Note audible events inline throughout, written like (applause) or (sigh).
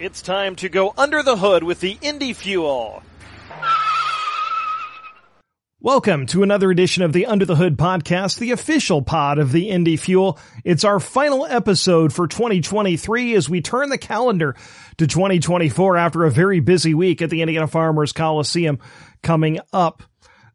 It's time to go under the hood with the Indy Fuel. Welcome to another edition of the Under the Hood podcast, the official pod of the Indy Fuel. It's our final episode for 2023 as we turn the calendar to 2024 after a very busy week at the Indiana Farmers Coliseum coming up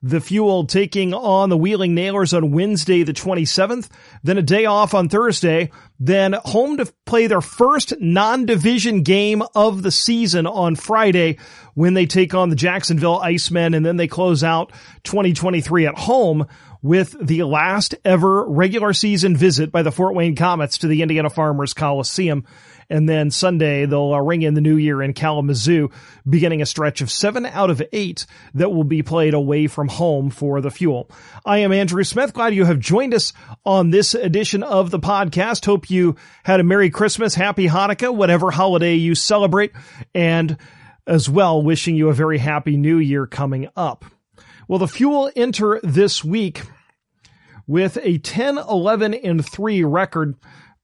the Fuel taking on the Wheeling Nailers on Wednesday, the 27th, then a day off on Thursday, then home to play their first non-division game of the season on Friday when they take on the Jacksonville Icemen, and then they close out 2023 at home with the last ever regular season visit by the Fort Wayne Komets to the Indiana Farmers Coliseum. And then Sunday, they'll uh, ring in the new year in Kalamazoo, beginning a stretch of seven out of eight that will be played away from home for the fuel. I am Andrew Smith. Glad you have joined us on this edition of the podcast. Hope you had a Merry Christmas, Happy Hanukkah, whatever holiday you celebrate, and as well wishing you a very happy new year coming up. Well, the fuel enter this week with a 10, 11, and 3 record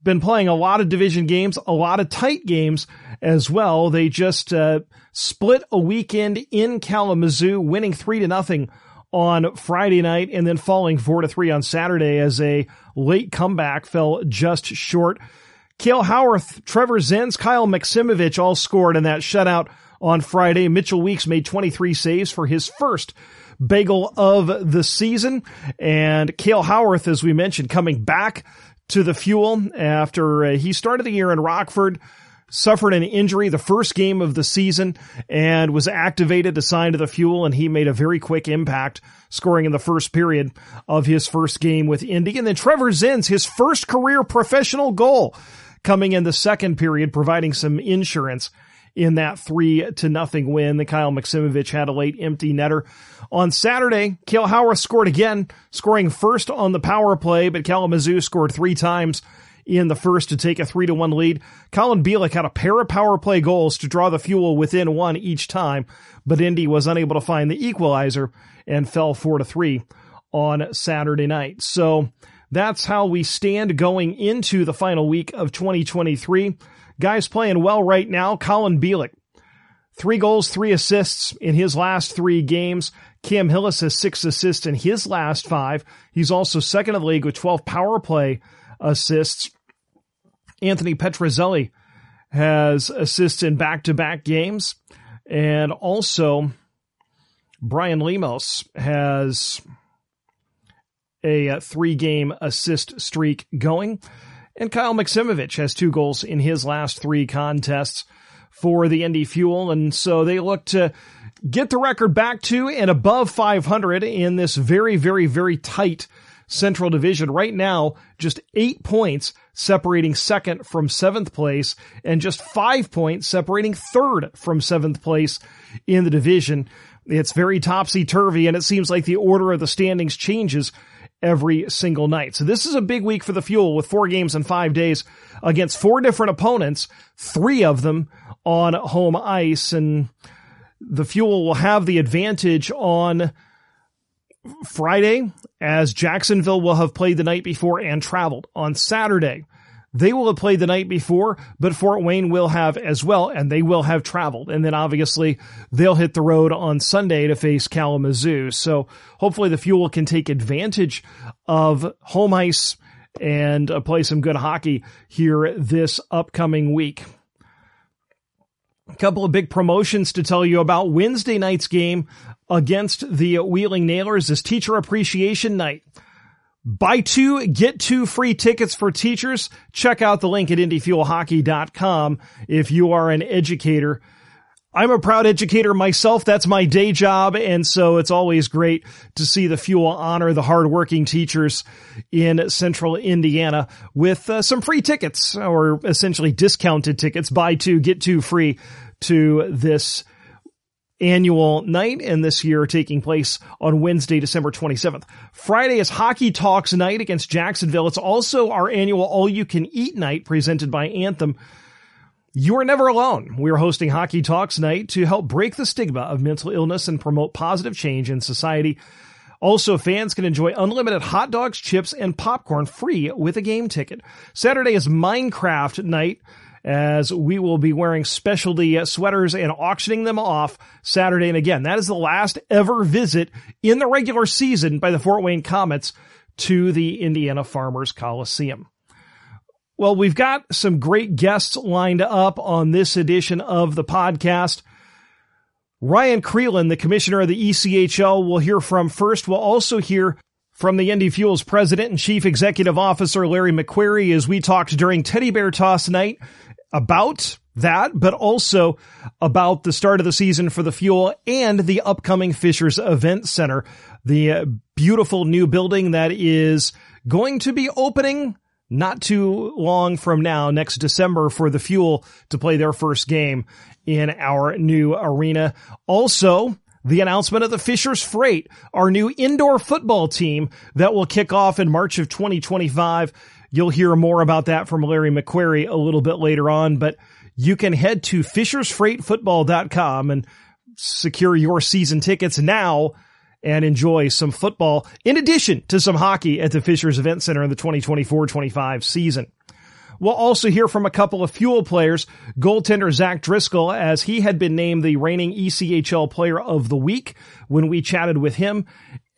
been playing a lot of division games, a lot of tight games as well. They just uh, split a weekend in Kalamazoo, winning three to nothing on Friday night and then falling four to three on Saturday as a late comeback fell just short. Kale Howarth, Trevor Zenz, Kyle Maksimovich all scored in that shutout on Friday. Mitchell Weeks made 23 saves for his first bagel of the season. And Kale Howarth, as we mentioned, coming back to the fuel after uh, he started the year in Rockford, suffered an injury the first game of the season and was activated, assigned to the fuel, and he made a very quick impact, scoring in the first period of his first game with Indy. And then Trevor Zenz, his first career professional goal coming in the second period, providing some insurance in that three to nothing win. The Kyle Maksimovich had a late empty netter. On Saturday, Kale Howarth scored again, scoring first on the power play, but Kalamazoo scored three times in the first to take a three to one lead. Colin Bilek had a pair of power play goals to draw the fuel within one each time, but Indy was unable to find the equalizer and fell four to three on Saturday night. So that's how we stand going into the final week of 2023. Guys playing well right now. Colin Bilek, three goals, three assists in his last three games. Cam Hillis has six assists in his last five. He's also second in the league with 12 power play assists. Anthony Petrozelli has assists in back-to-back games. And also, Brian Lemos has a three game assist streak going. And Kyle Maksimovich has two goals in his last three contests for the Indy Fuel. And so they look to get the record back to and above 500 in this very, very, very tight Central Division. Right now, just eight points separating second from seventh place and just five points separating third from seventh place in the division. It's very topsy turvy and it seems like the order of the standings changes every single night. So this is a big week for the Fuel with four games in five days against four different opponents, three of them on home ice. And the Fuel will have the advantage on Friday as Jacksonville will have played the night before and traveled on Saturday. They will have played the night before, but Fort Wayne will have as well, and they will have traveled. And then obviously they'll hit the road on Sunday to face Kalamazoo. So hopefully the Fuel can take advantage of home ice and uh, play some good hockey here this upcoming week. A couple of big promotions to tell you about. Wednesday night's game against the Wheeling Nailers is Teacher Appreciation Night. Buy two, get two free tickets for teachers. Check out the link at IndyFuelHockey.com if you are an educator. I'm a proud educator myself. That's my day job. And so it's always great to see the Fuel honor the hardworking teachers in central Indiana with uh, some free tickets or essentially discounted tickets. Buy two, get two free to this annual night, and this year taking place on Wednesday, December 27th. Friday is Hockey Talks night against Jacksonville. It's also our annual all you can eat night presented by Anthem. You are never alone. We are hosting Hockey Talks night to help break the stigma of mental illness and promote positive change in society. Also, fans can enjoy unlimited hot dogs, chips, and popcorn free with a game ticket. Saturday is Minecraft night as we will be wearing specialty uh, sweaters and auctioning them off Saturday. And again, that is the last ever visit in the regular season by the Fort Wayne Komets to the Indiana Farmers Coliseum. Well, we've got some great guests lined up on this edition of the podcast. Ryan Crelin, the commissioner of the ECHL, we'll hear from first. We'll also hear from the Indy Fuels president and chief executive officer, Larry McQueary, as we talked during Teddy Bear Toss night about that, but also about the start of the season for the Fuel and the upcoming Fishers Event Center, the uh, beautiful new building that is going to be opening not too long from now, next December for the Fuel to play their first game in our new arena. Also, the announcement of the Fishers Freight, our new indoor football team that will kick off in March of 2025. You'll hear more about that from Larry McQueary a little bit later on, but you can head to fishersfreightfootball.com and secure your season tickets now and enjoy some football in addition to some hockey at the Fishers Event Center in the 2024-25 season. We'll also hear from a couple of fuel players, goaltender Zach Driscoll, as he had been named the reigning ECHL player of the week when we chatted with him,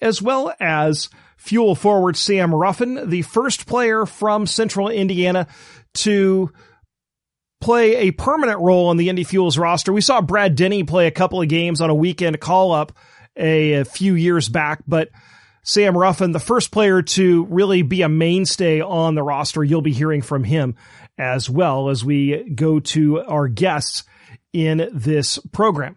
as well as fuel forward Sam Ruffin, the first player from central Indiana to play a permanent role on the Indy Fuels roster. We saw Brad Denny play a couple of games on a weekend call up a, a few years back, but Sam Ruffin, the first player to really be a mainstay on the roster. You'll be hearing from him as well as we go to our guests in this program.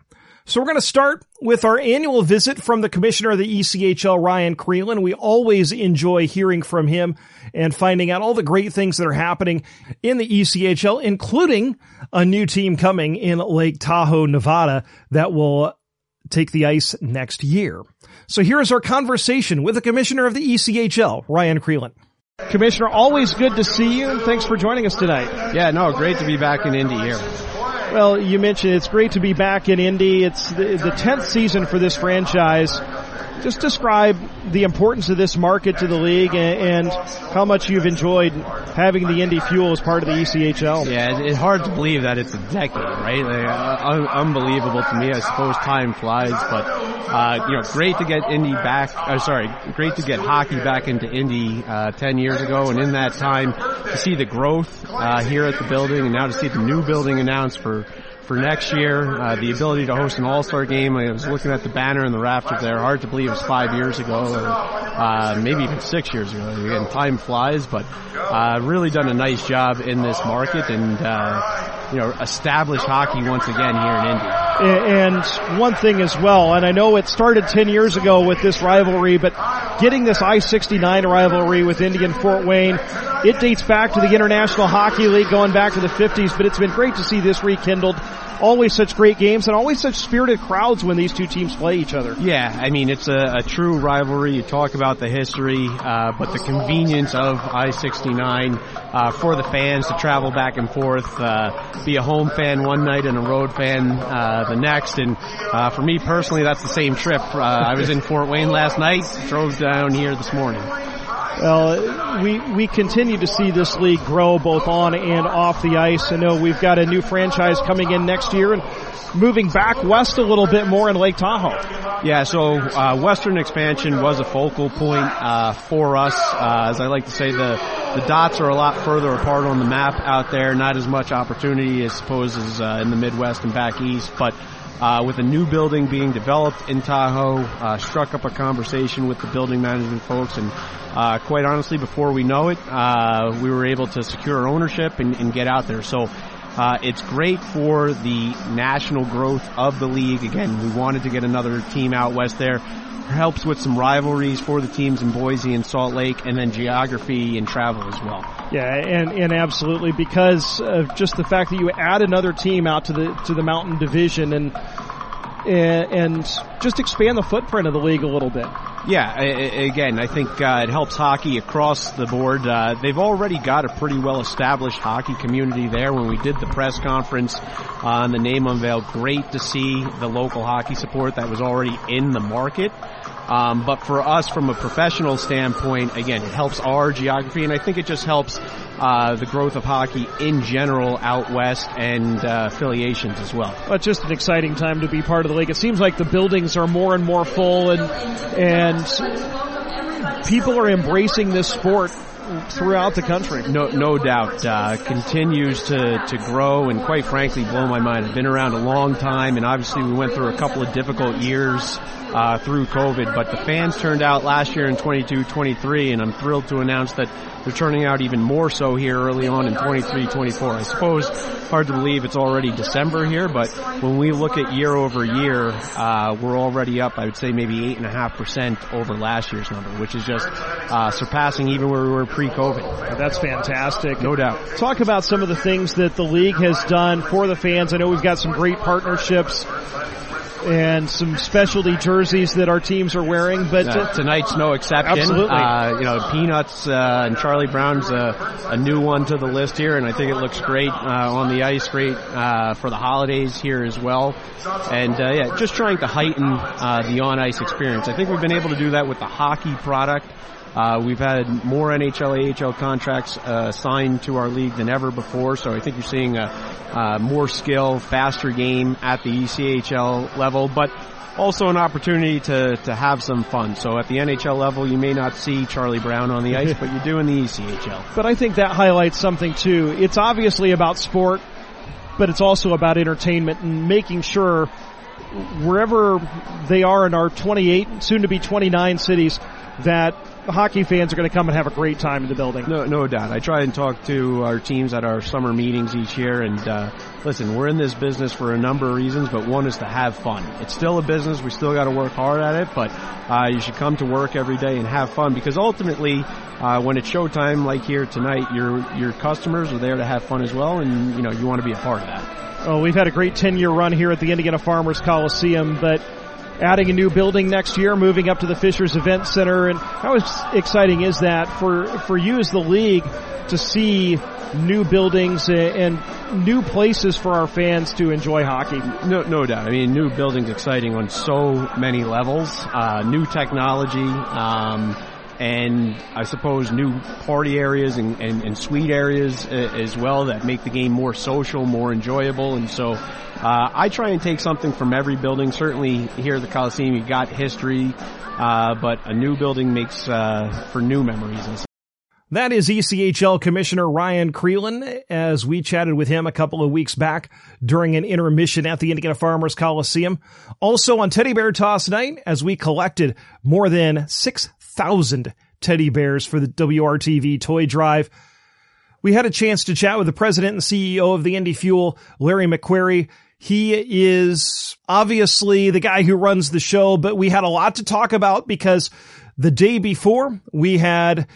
So we're going to start with our annual visit from the commissioner of the ECHL, Ryan Crelin. We always enjoy hearing from him and finding out all the great things that are happening in the ECHL, including a new team coming in Lake Tahoe, Nevada that will take the ice next year. So here is our conversation with the commissioner of the ECHL, Ryan Crelin. Commissioner, always good to see you. and Thanks for joining us tonight. Yeah, no, great to be back in Indy here. Well, you mentioned it's great to be back in Indy. It's the, the 10th season for this franchise just describe the importance of this market to the league and, and, how much you've enjoyed having the Indy Fuel as part of the ECHL. Yeah, it's hard to believe that it's a decade, right? Like, uh, unbelievable to me. I suppose time flies, but uh, you know, great to get Indy back. Uh, sorry, great to get hockey back into Indy uh, ten years ago, and in that time to see the growth uh, here at the building, and now to see the new building announced for for next year. Uh, the ability to host an All-Star game. I was looking at the banner and the rafters there. Hard to believe it was five years ago, or uh, maybe even six years ago. Again, time flies, but uh, really done a nice job in this market and uh, you know established hockey once again here in Indy. And one thing as well, and I know it started 10 years ago with this rivalry, but getting this I-69 rivalry with Indian Fort Wayne, it dates back to the International Hockey League going back to the 50s, but it's been great to see this rekindled always such great games and always such spirited crowds when these two teams play each other. Yeah, I mean it's a, a true rivalry. You talk about the history, uh, but the convenience of I-69 uh, for the fans to travel back and forth, uh, be a home fan one night and a road fan uh, the next. And uh, for me personally, that's the same trip. Uh, I was in Fort Wayne last night, drove down here this morning. Well, we we continue to see this league grow both on and off the ice. I know we've got a new franchise coming in next year and moving back west a little bit more in Lake Tahoe. Yeah, so uh, western expansion was a focal point uh, for us. Uh, as I like to say, the the dots are a lot further apart on the map out there. Not as much opportunity, I suppose, as uh, in the Midwest and back east, but uh, with a new building being developed in Tahoe, uh, struck up a conversation with the building management folks, and uh, quite honestly, before we know it, uh, we were able to secure ownership and, and get out there. So. Uh, it's great for the national growth of the league. Again, we wanted to get another team out west there. Helps with some rivalries for the teams in Boise and Salt Lake, and then geography and travel as well. Yeah, and, and absolutely because of just the fact that you add another team out to the to the Mountain Division and and, just expand the footprint of the league a little bit. Yeah, I, again, I think uh, it helps hockey across the board. Uh, they've already got a pretty well established hockey community there. When we did the press conference on the name unveil, great to see the local hockey support that was already in the market. Um, but for us, from a professional standpoint, again, it helps our geography, and I think it just helps uh, the growth of hockey in general out west and uh, affiliations as well. It's just an exciting time to be part of the league. It seems like the buildings are more and more full, and and people are embracing this sport throughout the country. No, no doubt. Uh, continues to, to grow and quite frankly blow my mind. I've been around a long time and obviously we went through a couple of difficult years uh, through COVID, but the fans turned out last year in 22-23 and I'm thrilled to announce that they're turning out even more so here early on in 23-24. I suppose hard to believe it's already December here, but when we look at year over year, uh, we're already up, I would say maybe 8.5% over last year's number, which is just uh, surpassing even where we were pre-COVID. That's fantastic. No doubt. Talk about some of the things that the league has done for the fans. I know we've got some great partnerships and some specialty jerseys that our teams are wearing. But uh, tonight's no exception. Absolutely. Uh, you know, Peanuts uh, and Charlie Brown's a, a, new one to the list here, and I think it looks great uh, on the ice, great uh, for the holidays here as well. And uh, yeah, just trying to heighten the on ice experience. I think we've been able to do that with the hockey product. Uh, we've had more NHL, AHL contracts uh, signed to our league than ever before, so I think you're seeing a, more skill, faster game at the ECHL level, but also an opportunity to, to have some fun. So at the NHL level, you may not see Charlie Brown on the ice, but you do in the ECHL. (laughs) But I think that highlights something too. It's obviously about sport, but it's also about entertainment and making sure wherever they are in our 28, soon to be 29 cities, that hockey fans are going to come and have a great time in the building. No, no doubt. I try and talk to our teams at our summer meetings each year, and uh, listen, we're in this business for a number of reasons, but one is to have fun. It's still a business. We still got to work hard at it, but uh, you should come to work every day and have fun because ultimately, uh, when it's showtime like here tonight, your your customers are there to have fun as well, and you know you want to be a part of that. Oh, we've had a great 10 year run here at the Indiana Farmers Coliseum, but adding a new building next year, moving up to the Fishers Event Center. And how exciting is that for, for you as the league to see new buildings and new places for our fans to enjoy hockey? No, no doubt. I mean, new buildings exciting on so many levels. Uh, new technology. Um, and I suppose new party areas and, and, and suite areas uh, as well that make the game more social, more enjoyable. And so uh, I try and take something from every building. Certainly here at the Coliseum, you got history, uh, but a new building makes uh, for new memories. That is ECHL Commissioner Ryan Crelin as we chatted with him a couple of weeks back during an intermission at the Indiana Farmers Coliseum. Also on Teddy Bear Toss Night as we collected more than 6,000 teddy bears for the WRTV toy drive. We had a chance to chat with the president and CEO of the Indy Fuel, Larry McQueary. He is obviously the guy who runs the show, but we had a lot to talk about because the day before we had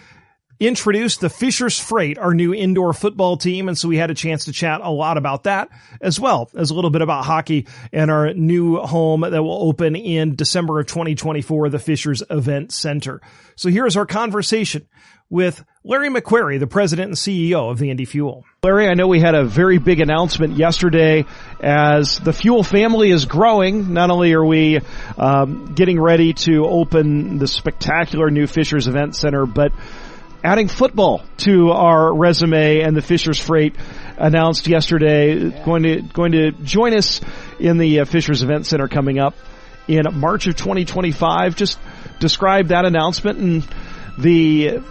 introduced the Fishers Freight, our new indoor football team. And so we had a chance to chat a lot about that as well as a little bit about hockey and our new home that will open in December of 2024, the Fishers Event Center. So here's our conversation with Larry McQueary, the president and CEO of the Indy Fuel. Larry, I know we had a very big announcement yesterday as the Fuel family is growing. Not only are we um, getting ready to open the spectacular new Fishers Event Center, but adding football to our resume and the Fishers Freight announced yesterday going to going to join us in the uh, Fishers Event Center coming up in March of 2025. Just describe that announcement and the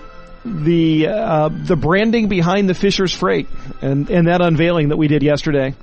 the uh, the branding behind the Fishers Freight and and that unveiling that we did yesterday.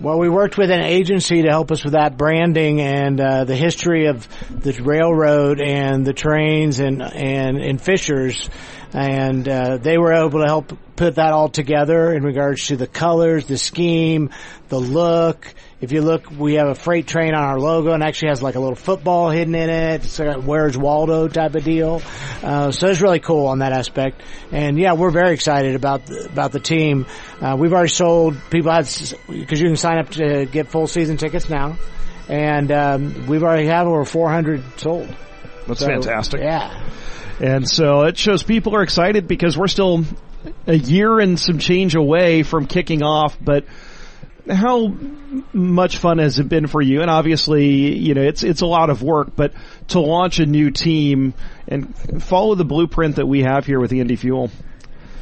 Well, we worked with an agency to help us with that branding and uh, the history of the railroad and the trains and and in Fishers, and uh, they were able to help put that all together in regards to the colors, the scheme, the look, if you look, we have a freight train on our logo and actually has like a little football hidden in it. It's like a Where's Waldo type of deal. Uh, so it's really cool on that aspect. And yeah, we're very excited about the, about the team. Uh, we've already sold people had because you can sign up to get full season tickets now, and um, we've already have over 400 sold. That's so, fantastic. Yeah. And so it shows people are excited because we're still a year and some change away from kicking off, but how much fun has it been for you? And obviously, you know, it's it's a lot of work, but to launch a new team and follow the blueprint that we have here with the Indy Fuel.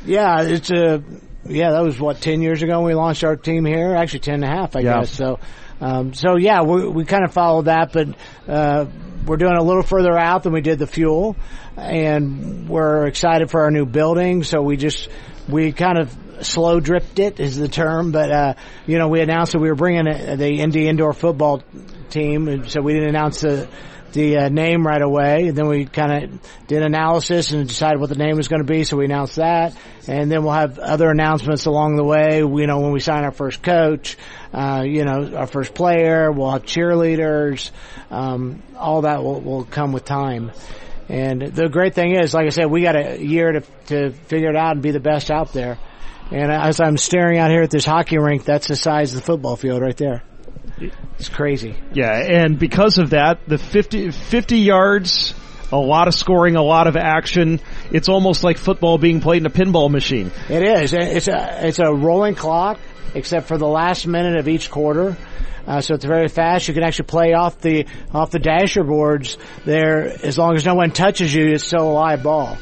Yeah, it's a yeah. That was what ten years ago when we launched our team here. Actually, ten and a half, I Yeah. guess. So, um, so yeah, we we kind of followed that, but uh, we're doing a little further out than we did the fuel, and we're excited for our new building. So we just we kind of slow dripped it is the term, but uh, you know we announced that we were bringing a, the Indy indoor football team, and so we didn't announce the the uh, name right away. And then we kind of did analysis and decided what the name was going to be. So we announced that, and then we'll have other announcements along the way. We, you know, when we sign our first coach, uh, you know, our first player, we'll have cheerleaders. Um, all that will will come with time. And the great thing is, like I said, we got a year to to figure it out and be the best out there. And as I'm staring out here at this hockey rink, that's the size of the football field right there. It's crazy. Yeah, and because of that, the 50, 50 yards, a lot of scoring, a lot of action. It's almost like football being played in a pinball machine. It is. It's a it's a rolling clock, except for the last minute of each quarter. Uh, so it's very fast. You can actually play off the off the dasher boards there as long as no one touches you. It's still a live ball.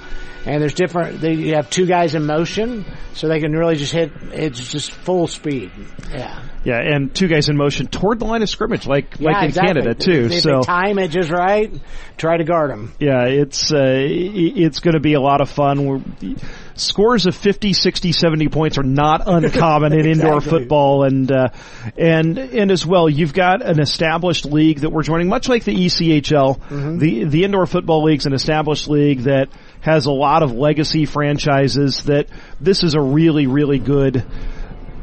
And there's different. They, you have two guys in motion, so they can really just hit. It's just full speed. Yeah. Yeah, and two guys in motion toward the line of scrimmage, like Yeah, like in exactly. Canada too. If so time it just right, try to guard them. yeah, it's uh, it's going to be a lot of fun. We're, scores of 50, 60, 70 points are not (laughs) uncommon in indoor football, and uh, and and as well, you've got an established league that we're joining, much like the ECHL. Mm-hmm. The the indoor football league's an established league that has a lot of legacy franchises. That this is a really really good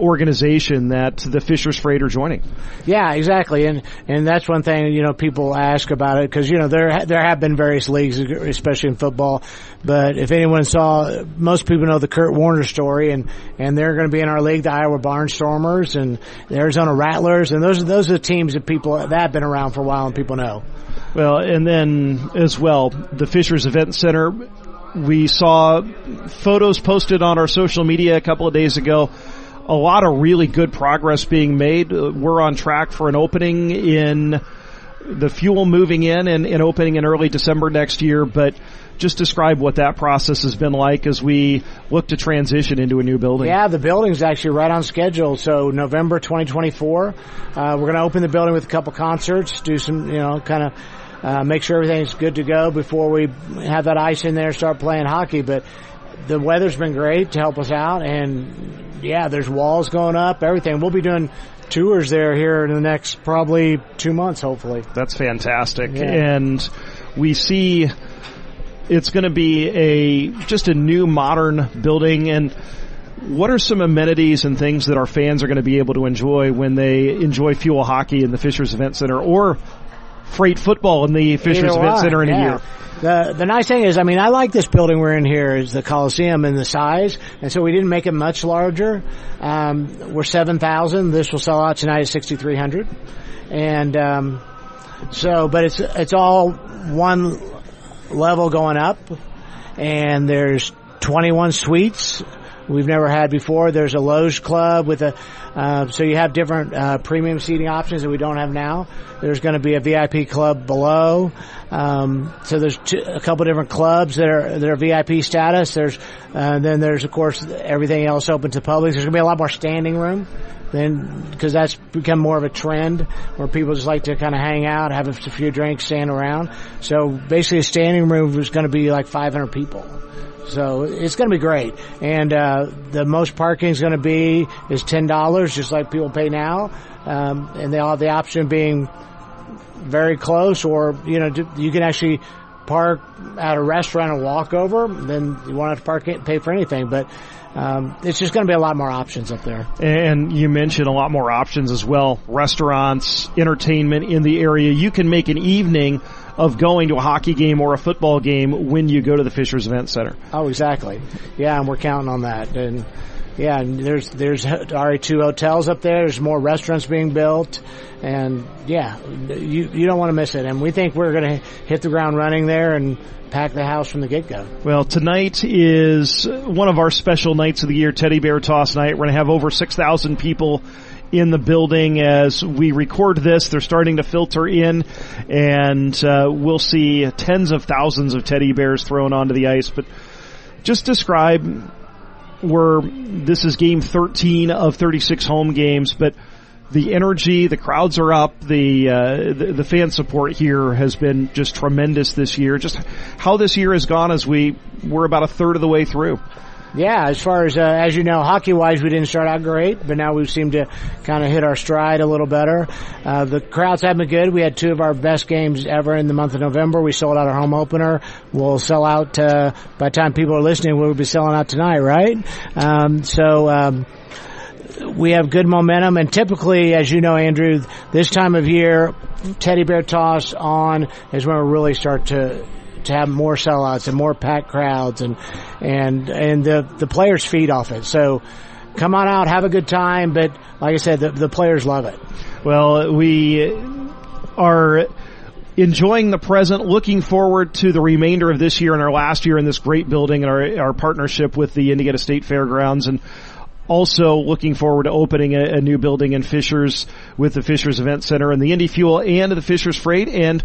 organization that the Fishers Freight are joining. Yeah, exactly, and and that's one thing you know people ask about it because you know there there have been various leagues, especially in football. But if anyone saw, most people know the Kurt Warner story, and and they're going to be in our league, the Iowa Barnstormers and the Arizona Rattlers, and those are those are the teams that people that have been around for a while and people know. Well, and then as well, the Fishers Event Center. We saw photos posted on our social media a couple of days ago. A lot of really good progress being made. Uh, We're on track for an opening in the fuel moving in and, and opening in early December next year. But just describe what that process has been like as we look to transition into a new building. Yeah, the building's actually right on schedule. So November 2024, uh, we're going to open the building with a couple concerts, do some, you know, kind of uh, make sure everything's good to go before we have that ice in there, start playing hockey. But the weather's been great to help us out, and yeah, there's walls going up, everything. We'll be doing tours there here in the next probably two months, hopefully. That's fantastic. Yeah. And we see it's going to be a just a new modern building and what are some amenities and things that our fans are going to be able to enjoy when they enjoy fuel hockey in the Fishers Event Center or freight football in the Fishers Event Center in a yeah. year? The the nice thing is, I mean, I like this building we're in here is the Coliseum and the size, and so we didn't make it much larger. Um, we're seven thousand. This will sell out tonight at sixty three hundred, and um, so, but it's it's all one level going up, and there's twenty one suites we've never had before. There's a Loge Club with a, uh, so you have different uh, premium seating options that we don't have now. There's going to be a VIP club below. Um, so there's two, a couple different clubs that are that are VIP status. There's uh, then there's of course everything else open to the public. There's going to be a lot more standing room. Then, because that's become more of a trend where people just like to kind of hang out, have a few drinks, stand around. So basically, a standing room is going to be like 500 people. So it's going to be great, and uh, the most parking is going to be is ten dollars, just like people pay now, um, and they all have the option of being very close, or you know you can actually park at a restaurant and walk over. Then you won't have to park pay for anything, but um, it's just going to be a lot more options up there. And you mentioned a lot more options as well. Restaurants, entertainment in the area. You can make an evening of going to a hockey game or a football game when you go to the Fishers Event Center. Oh, exactly. Yeah, and we're counting on that. And yeah, and there's there's already two hotels up there. There's more restaurants being built, and yeah, you you don't want to miss it. And we think we're going to hit the ground running there and pack the house from the get go. Well, tonight is one of our special nights of the year, Teddy Bear Toss Night. We're going to have over 6,000 people in the building as we record this. They're starting to filter in and uh, we'll see tens of thousands of teddy bears thrown onto the ice. But just describe we're this is game 13 of 36 home games, but the energy, the crowds are up, the, uh, the, the fan support here has been just tremendous this year. Just how this year has gone as we we're about a third of the way through. Yeah, as far as uh, as you know, hockey wise, we didn't start out great, but now we seem to kind of hit our stride a little better. Uh, the crowds have been good. We had two of our best games ever in the month of November. We sold out our home opener. We'll sell out uh, by the time people are listening. We'll be selling out tonight, right? Um, so. Um, we have good momentum, and typically, as you know, Andrew, this time of year, teddy bear toss on is when we really start to to have more sellouts and more packed crowds, and and and the the players feed off it. So come on out, have a good time. But like I said, the, the players love it. Well, we are enjoying the present, looking forward to the remainder of this year and our last year in this great building and our, our partnership with the Indiana State Fairgrounds and also looking forward to opening a, a, new building in Fishers with the Fishers Event Center and the Indy Fuel and the Fishers Freight. And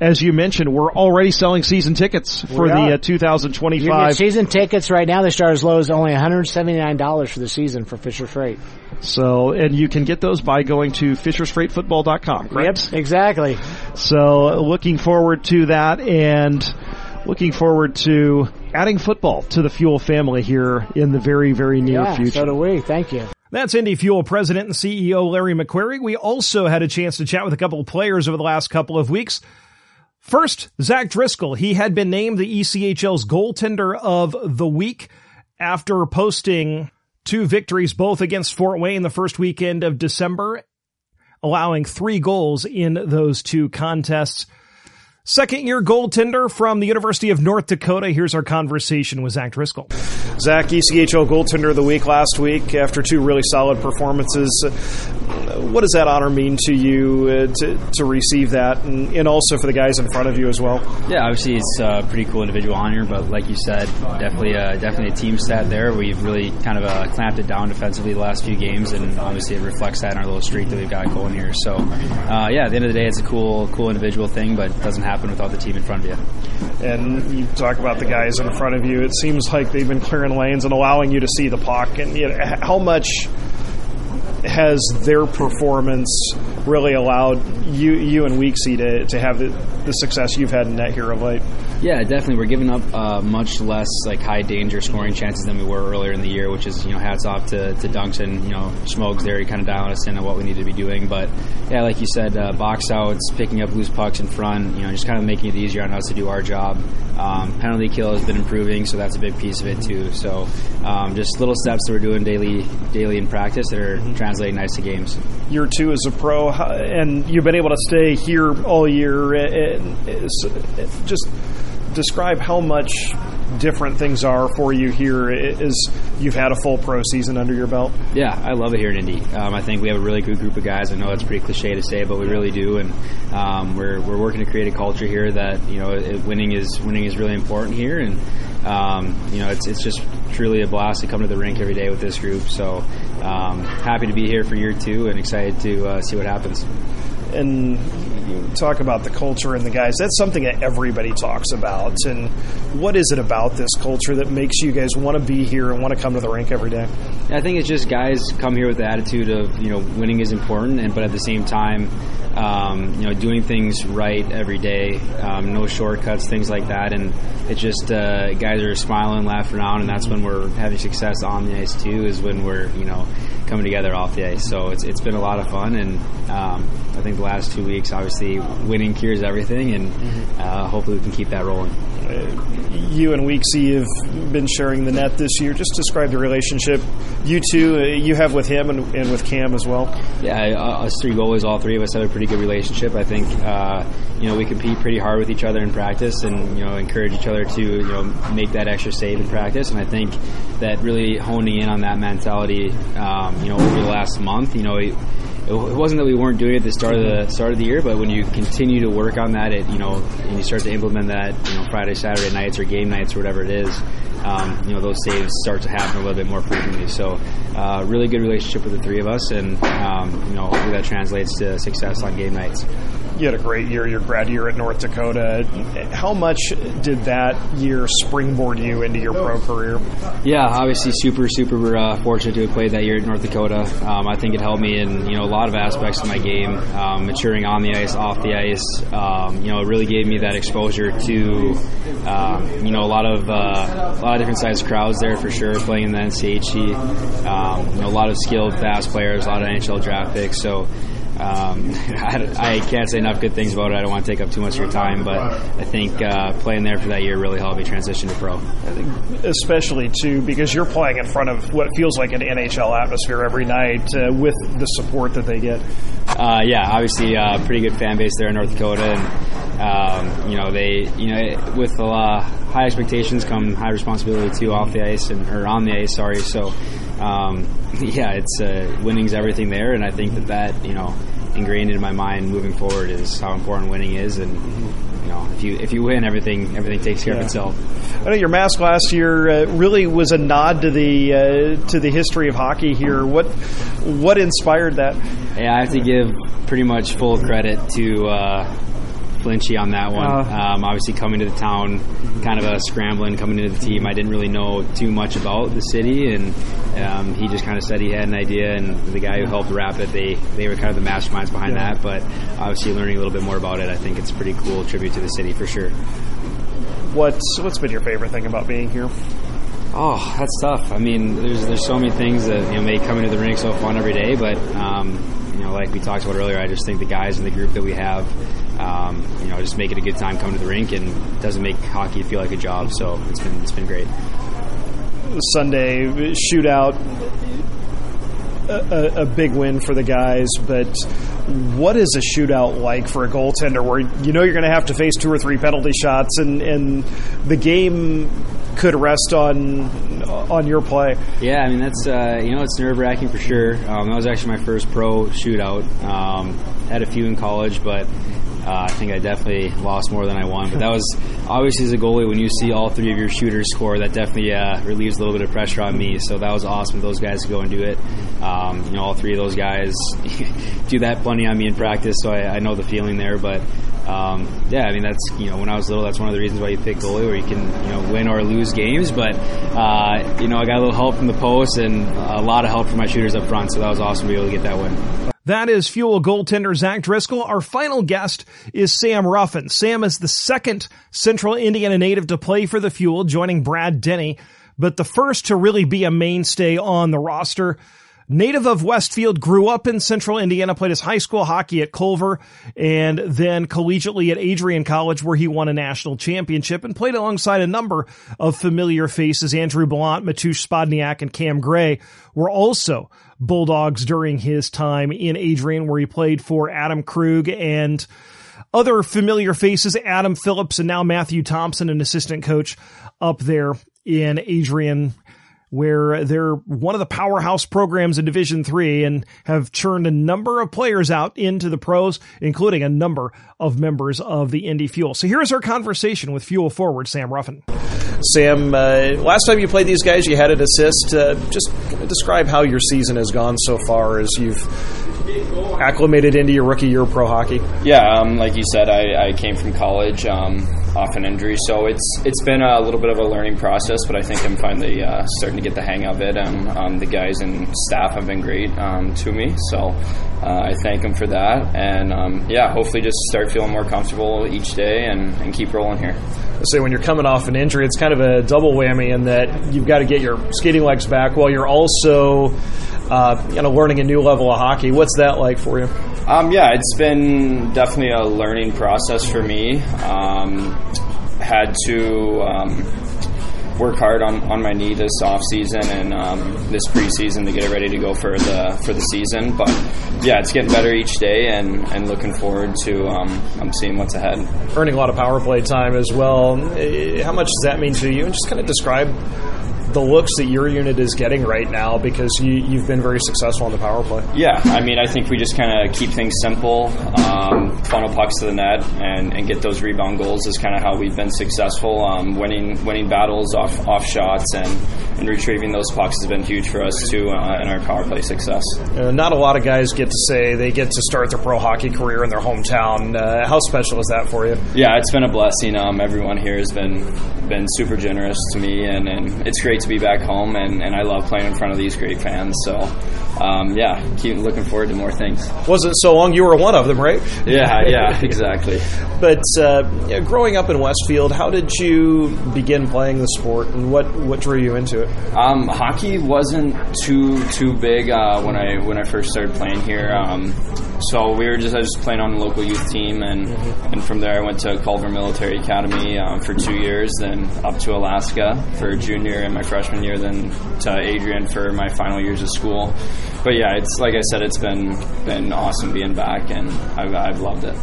as you mentioned, we're already selling season tickets for the uh, 2025 season tickets right now. They start as low as only $179 for the season for Fisher Freight. So, and you can get those by going to fishersfreightfootball.com, correct? Yep, exactly. So, looking forward to that and looking forward to adding football to the Fuel family here in the very, very near yeah, future. So do we. Thank you. That's Indy Fuel President and CEO Larry McQueary. We also had a chance to chat with a couple of players over the last couple of weeks. First, Zach Driscoll. He had been named the ECHL's goaltender of the week after posting two victories, both against Fort Wayne the first weekend of December, allowing three goals in those two contests. Second year goaltender from the University of North Dakota. Here's our conversation with Zach Driscoll. Zach, ECHL goaltender of the week last week after two really solid performances. What does that honor mean to you uh, to, to receive that and, and, also for the guys in front of you as well? Yeah, obviously it's a pretty cool individual honor, but like you said, definitely a, definitely a team stat there. We've really kind of uh, clamped it down defensively the last few games, and obviously it reflects that in our little streak that we've got going here. So, uh, yeah, at the end of the day, it's a cool, cool individual thing, but it doesn't happen without the team in front of you. And you talk about the guys in front of you. It seems like they've been clearing lanes and allowing you to see the puck. And you know, how much has their performance really allowed you you and Weeksy to, to have the, the success you've had in net here of late? Yeah, definitely. We're giving up uh, much less like high danger scoring chances than we were earlier in the year, which is you know hats off to, to Duncan, you know Schmogs there, he kind of dialing us into what we need to be doing. But yeah, like you said, uh, box outs, picking up loose pucks in front, you know, just kind of making it easier on us to do our job. Um, penalty kill has been improving, so that's a big piece of it too. So um, just little steps that we're doing daily, daily in practice that are mm-hmm. translating nice to games. Year two as a pro, and you've been able to stay here all year. And just describe how much different things are for you here as you've had a full pro season under your belt? Yeah, I love it here in Indy. Um, I think we have a really good group of guys. I know it's pretty cliche to say, but we really do, and um, we're we're working to create a culture here that you know winning is winning is really important here, and um, you know it's it's just truly a blast to come to the rink every day with this group. So um, happy to be here for year two, and excited to uh, see what happens and talk about the culture and the guys. That's something that everybody talks about. And what is it about this culture that makes you guys want to be here and want to come to the rink every day? I think it's just guys come here with the attitude of you know winning is important, and but at the same time, um, you know doing things right every day, um, no shortcuts, things like that. And it's just uh, guys are smiling, laughing around, and that's when we're having success on the ice too. Is when we're you know coming together off the ice. So it's it's been a lot of fun, and um, I think the last two weeks, obviously, winning cures everything, and mm-hmm. uh, hopefully we can keep that rolling. Uh, you and Weeksy have been sharing the net this year. Just describe the relationship you two uh, you have with him and, and, with Cam as well. Yeah, uh, us three goalies, all three of us have a pretty good relationship. I think uh, you know we compete pretty hard with each other in practice, and you know encourage each other to you know make that extra save in practice. And I think that really honing in on that mentality, um, you know, over the last month, you know. It, it wasn't that we weren't doing it at the start of the start of the year, but when you continue to work on that, it you know, and you start to implement that, you know, Friday, Saturday nights or game nights or whatever it is, um, you know, those saves start to happen a little bit more frequently. So, uh, really good relationship with the three of us, and um, you know, hopefully that translates to success on game nights you had a great year, your grad year at North Dakota. How much did that year springboard you into your pro career? Yeah, obviously super, super uh, fortunate to have played that year at North Dakota. Um, I think it helped me in you know a lot of aspects of my game, um, maturing on the ice, off the ice. Um, you know, it really gave me that exposure to um, you know a lot of uh, a lot of different sized crowds there for sure. Playing in the NCHC, um, you know, a lot of skilled, fast players, a lot of NHL draft picks. So um, (laughs) I, I, can't say enough good things about it. I don't want to take up too much of your time, but I think uh, playing there for that year really helped me transition to pro. I think especially too because you're playing in front of what feels like an NHL atmosphere every night uh, with the support that they get. Uh, yeah, obviously, uh, pretty good fan base there in North Dakota, and um, you know they, you know, with a lot high expectations come high responsibility too off the ice and or on the ice. Sorry, so um, (laughs) yeah, it's uh, winning's everything there, and I think that that you know ingrained in my mind moving forward is how important winning is, and you know if you if you win, everything everything takes care yeah. of itself. I know your mask last year uh, really was a nod to the uh, to the history of hockey here. What what inspired that? Yeah, I have to give pretty much full credit to uh, Flinchy on that one. Uh, um, obviously, coming to the town, kind of a scrambling coming into the team. I didn't really know too much about the city, and um, he just kind of said he had an idea. And the guy who helped wrap it, they they were kind of the masterminds behind yeah. that. But obviously, learning a little bit more about it, I think it's a pretty cool tribute to the city for sure. What's what's been your favorite thing about being here? Oh, that's tough. I mean, there's there's so many things that you know make coming to the rink so fun every day, but um, you know, like we talked about earlier, I just think the guys in the group that we have um, you know, just make it a good time coming to the rink and doesn't make hockey feel like a job. So it's been it's been great. Sunday shootout, a, a, big win for the guys. But what is a shootout like for a goaltender, where you know you're going to have to face two or three penalty shots, and and the game could rest on on your play? Yeah, I mean that's uh, you know it's nerve wracking for sure. Um, that was actually my first pro shootout. Um, had a few in college, but uh, I think I definitely lost more than I won, but that was obviously as a goalie when you see all three of your shooters score, that definitely uh, relieves a little bit of pressure on me. So that was awesome. Those guys go and do it. Um, you know, all three of those guys (laughs) do that plenty on me in practice, so I, I know the feeling there. But um, yeah, I mean that's you know when I was little, that's one of the reasons why you pick goalie, where you can you know win or lose games. But uh, you know I got a little help from the post and a lot of help from my shooters up front, so that was awesome to be able to get that win. That is Fuel goaltender Zach Driscoll. Our final guest is Sam Ruffin. Sam is the second Central Indiana native to play for the Fuel, joining Brad Denny, but the first to really be a mainstay on the roster. Native of Westfield, grew up in central Indiana, played his high school hockey at Culver and then collegiately at Adrian College where he won a national championship and played alongside a number of familiar faces. Andrew Bellant, Matusz Spodniak, and Cam Gray were also Bulldogs during his time in Adrian, where he played for Adam Krug and other familiar faces, Adam Phillips and now Matthew Thompson, an assistant coach up there in Adrian where they're one of the powerhouse programs in Division Three and have churned a number of players out into the pros, including a number of members of the Indy Fuel. So here's our conversation with Fuel forward Sam Ruffin. Sam, uh, last time you played these guys, you had an assist. Uh, just describe how your season has gone so far as you've acclimated into your rookie year of pro hockey. Yeah, um, like you said, I, I came from college um, off an injury, so it's it's been a little bit of a learning process, but I think I'm finally uh, starting to get the hang of it. And um, the guys and staff have been great um, to me, so uh, I thank them for that. And um, yeah, hopefully just start feeling more comfortable each day and, and keep rolling here. So when you're coming off an injury, it's kind of a double whammy in that you've got to get your skating legs back while you're also uh, you know, learning a new level of hockey. What's that like for you? Um, yeah, it's been definitely a learning process for me. Um, had to um, work hard on, on my knee this off season and um, this preseason to get it ready to go for the for the season. But yeah, it's getting better each day, and, and looking forward to um, seeing what's ahead. Earning a lot of power play time as well. Eh, how much does that mean to you? And just kind of describe the looks that your unit is getting right now because you, you've been very successful on the power play. Yeah, I mean, I think we just kind of keep things simple, um, funnel pucks to the net, and, and get those rebound goals is kind of how we've been successful. Um, winning winning battles off off shots and, and retrieving those pucks has been huge for us too uh, in our power play success. Uh, not a lot of guys get to say they get to start their pro hockey career in their hometown. Uh, how special is that for you? Yeah, it's been a blessing. Um, everyone here has been been super generous to me, and, and it's great to be back home. And, and I love playing in front of these great fans. So, um, yeah, keep looking forward to more things. Wasn't so long you were one of them, right? (laughs) Yeah, yeah, exactly. But uh, yeah, growing up in Westfield, how did you begin playing the sport, and what, what drew you into it? Um, hockey wasn't too too big uh, when I when I first started playing here. Um, so we were just I was just playing on the local youth team, and mm-hmm. and from there I went to Culver Military Academy um, for two years, then up to Alaska for junior and my freshman year, then to Adrian for my final years of school. But yeah, it's like I said, it's been been awesome being back, and I've, I've loved it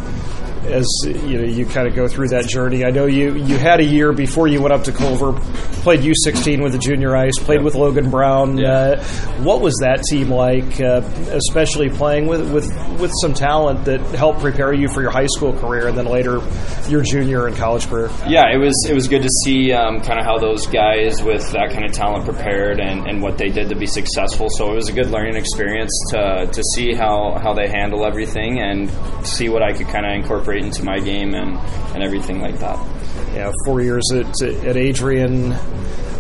as you know you kind of go through that journey. I know you you had a year before you went up to Culver, played U16 with the junior ice, played with Logan Brown. Yeah. Uh, what was that team like, uh, especially playing with, with with some talent that helped prepare you for your high school career and then later your junior and college career? Yeah, it was it was good to see um, kind of how those guys with that kind of talent prepared and, and what they did to be successful. So it was a good learning experience to to see how how they handle everything and see what I could kind of incorporate incorporate into my game and, and everything like that. Yeah, four years at, at Adrian,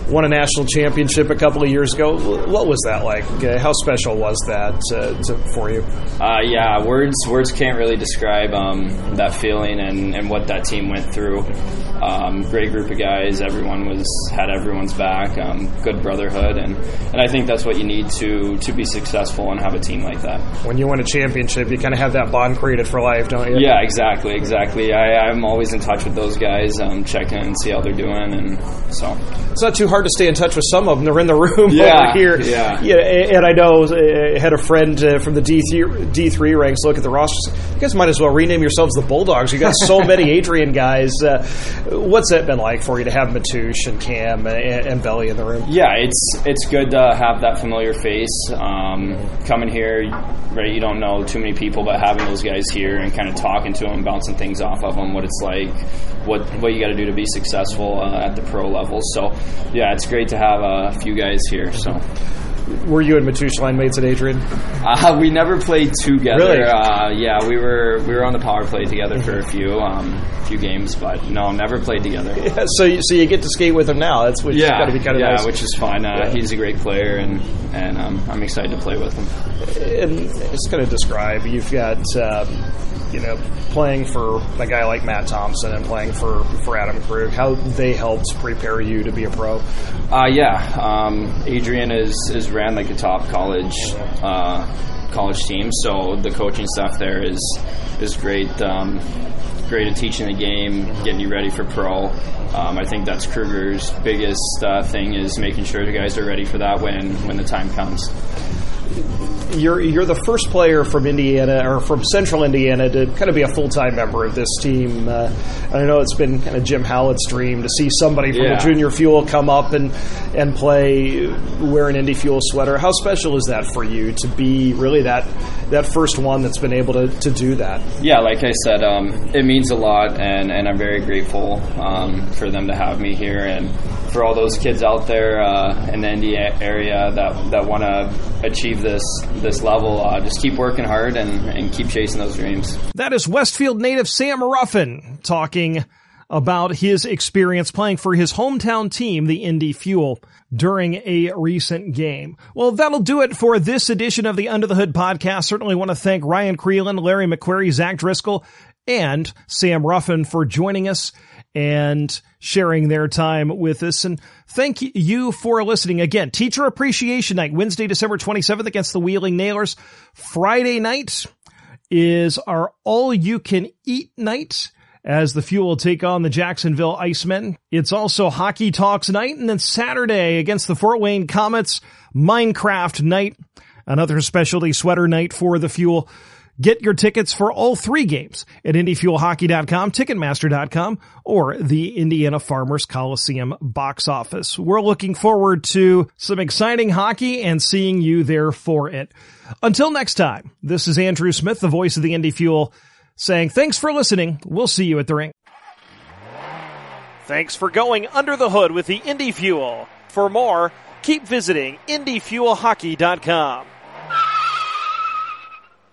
won a national championship a couple of years ago. What was that like? Uh, how special was that uh, to, for you? Uh, yeah, words words can't really describe um, that feeling and, and what that team went through. Um, great group of guys. Everyone was had everyone's back. Um, good brotherhood, and, and I think that's what you need to to be successful and have a team like that. When you win a championship, you kind of have that bond created for life, don't you? Yeah, exactly, exactly. I, am always in touch with those guys, um, checking and see how they're doing, and so it's not too hard to stay in touch with some of them. They're in the room (laughs) yeah, over here. Yeah, yeah. And I know I uh, had a friend uh, from the D D three ranks look at the roster. You guys might as well rename yourselves the Bulldogs. You got so many (laughs) Adrian guys. Uh, what's that been like for you to have Matoush and Cam and, and Belly in the room? Yeah, it's it's good to have that familiar face. Um, coming here, right? You don't know too many people, but having those guys here and kind of talking to them, bouncing things off of them, what it's like, what what you got to do to be successful uh, at the pro level. So, yeah, it's great to have a few guys here. So were you and Matoush line mates at Adrian? Uh, we never played together. Really? Uh, yeah, we were we were on the power play together for a few um, few games, but no, never played together. (laughs) Yeah, so you, so you get to skate with him now. That's which yeah, got to be kind of yeah, nice. which is fun. Uh, yeah. He's a great player, and and um, I'm excited to play with him. And it's going to describe. You've got. Um, you know, playing for a guy like Matt Thompson and playing for, for Adam Krug, how they helped prepare you to be a pro? Uh, yeah, um, Adrian is, is ran like a top college uh, college team, so the coaching stuff there is is great. Um, great at teaching the game, getting you ready for pro. Um, I think that's Kruger's biggest uh, thing is making sure the guys are ready for that when when the time comes you're you're the first player from Indiana or from Central Indiana to kind of be a full time member of this team. Uh, I know it's been kind of Jim Hallett's dream to see somebody from yeah. the Junior Fuel come up and and play wear an Indy Fuel sweater. How special is that for you to be really that that first one that's been able to, to do that? Yeah, like I said, um, it means a lot, and, and I'm very grateful um, for them to have me here and for all those kids out there uh, in the Indy area that that want to achieve this this level, uh, just keep working hard and, and keep chasing those dreams. That is Westfield native Sam Ruffin talking about his experience playing for his hometown team, the Indy Fuel, during a recent game. Well, that'll do it for this edition of the Under the Hood podcast. Certainly want to thank Ryan Crelin, Larry McQueary, Zach Driscoll, and Sam Ruffin for joining us and sharing their time with us. And thank you for listening. Again, Teacher Appreciation Night, Wednesday, December 27th against the Wheeling Nailers. Friday night is our all you can eat night as the Fuel take on the Jacksonville Icemen. It's also Hockey Talks night and then Saturday against the Fort Wayne Komets, Minecraft night, another specialty sweater night for the Fuel. Get your tickets for all three games at IndyFuelHockey.com, Ticketmaster.com, or the Indiana Farmers Coliseum box office. We're looking forward to some exciting hockey and seeing you there for it. Until next time, this is Andrew Smith, the voice of the Indy Fuel, saying thanks for listening. We'll see you at the rink. Thanks for going under the hood with the Indy Fuel. For more, keep visiting IndyFuelHockey.com.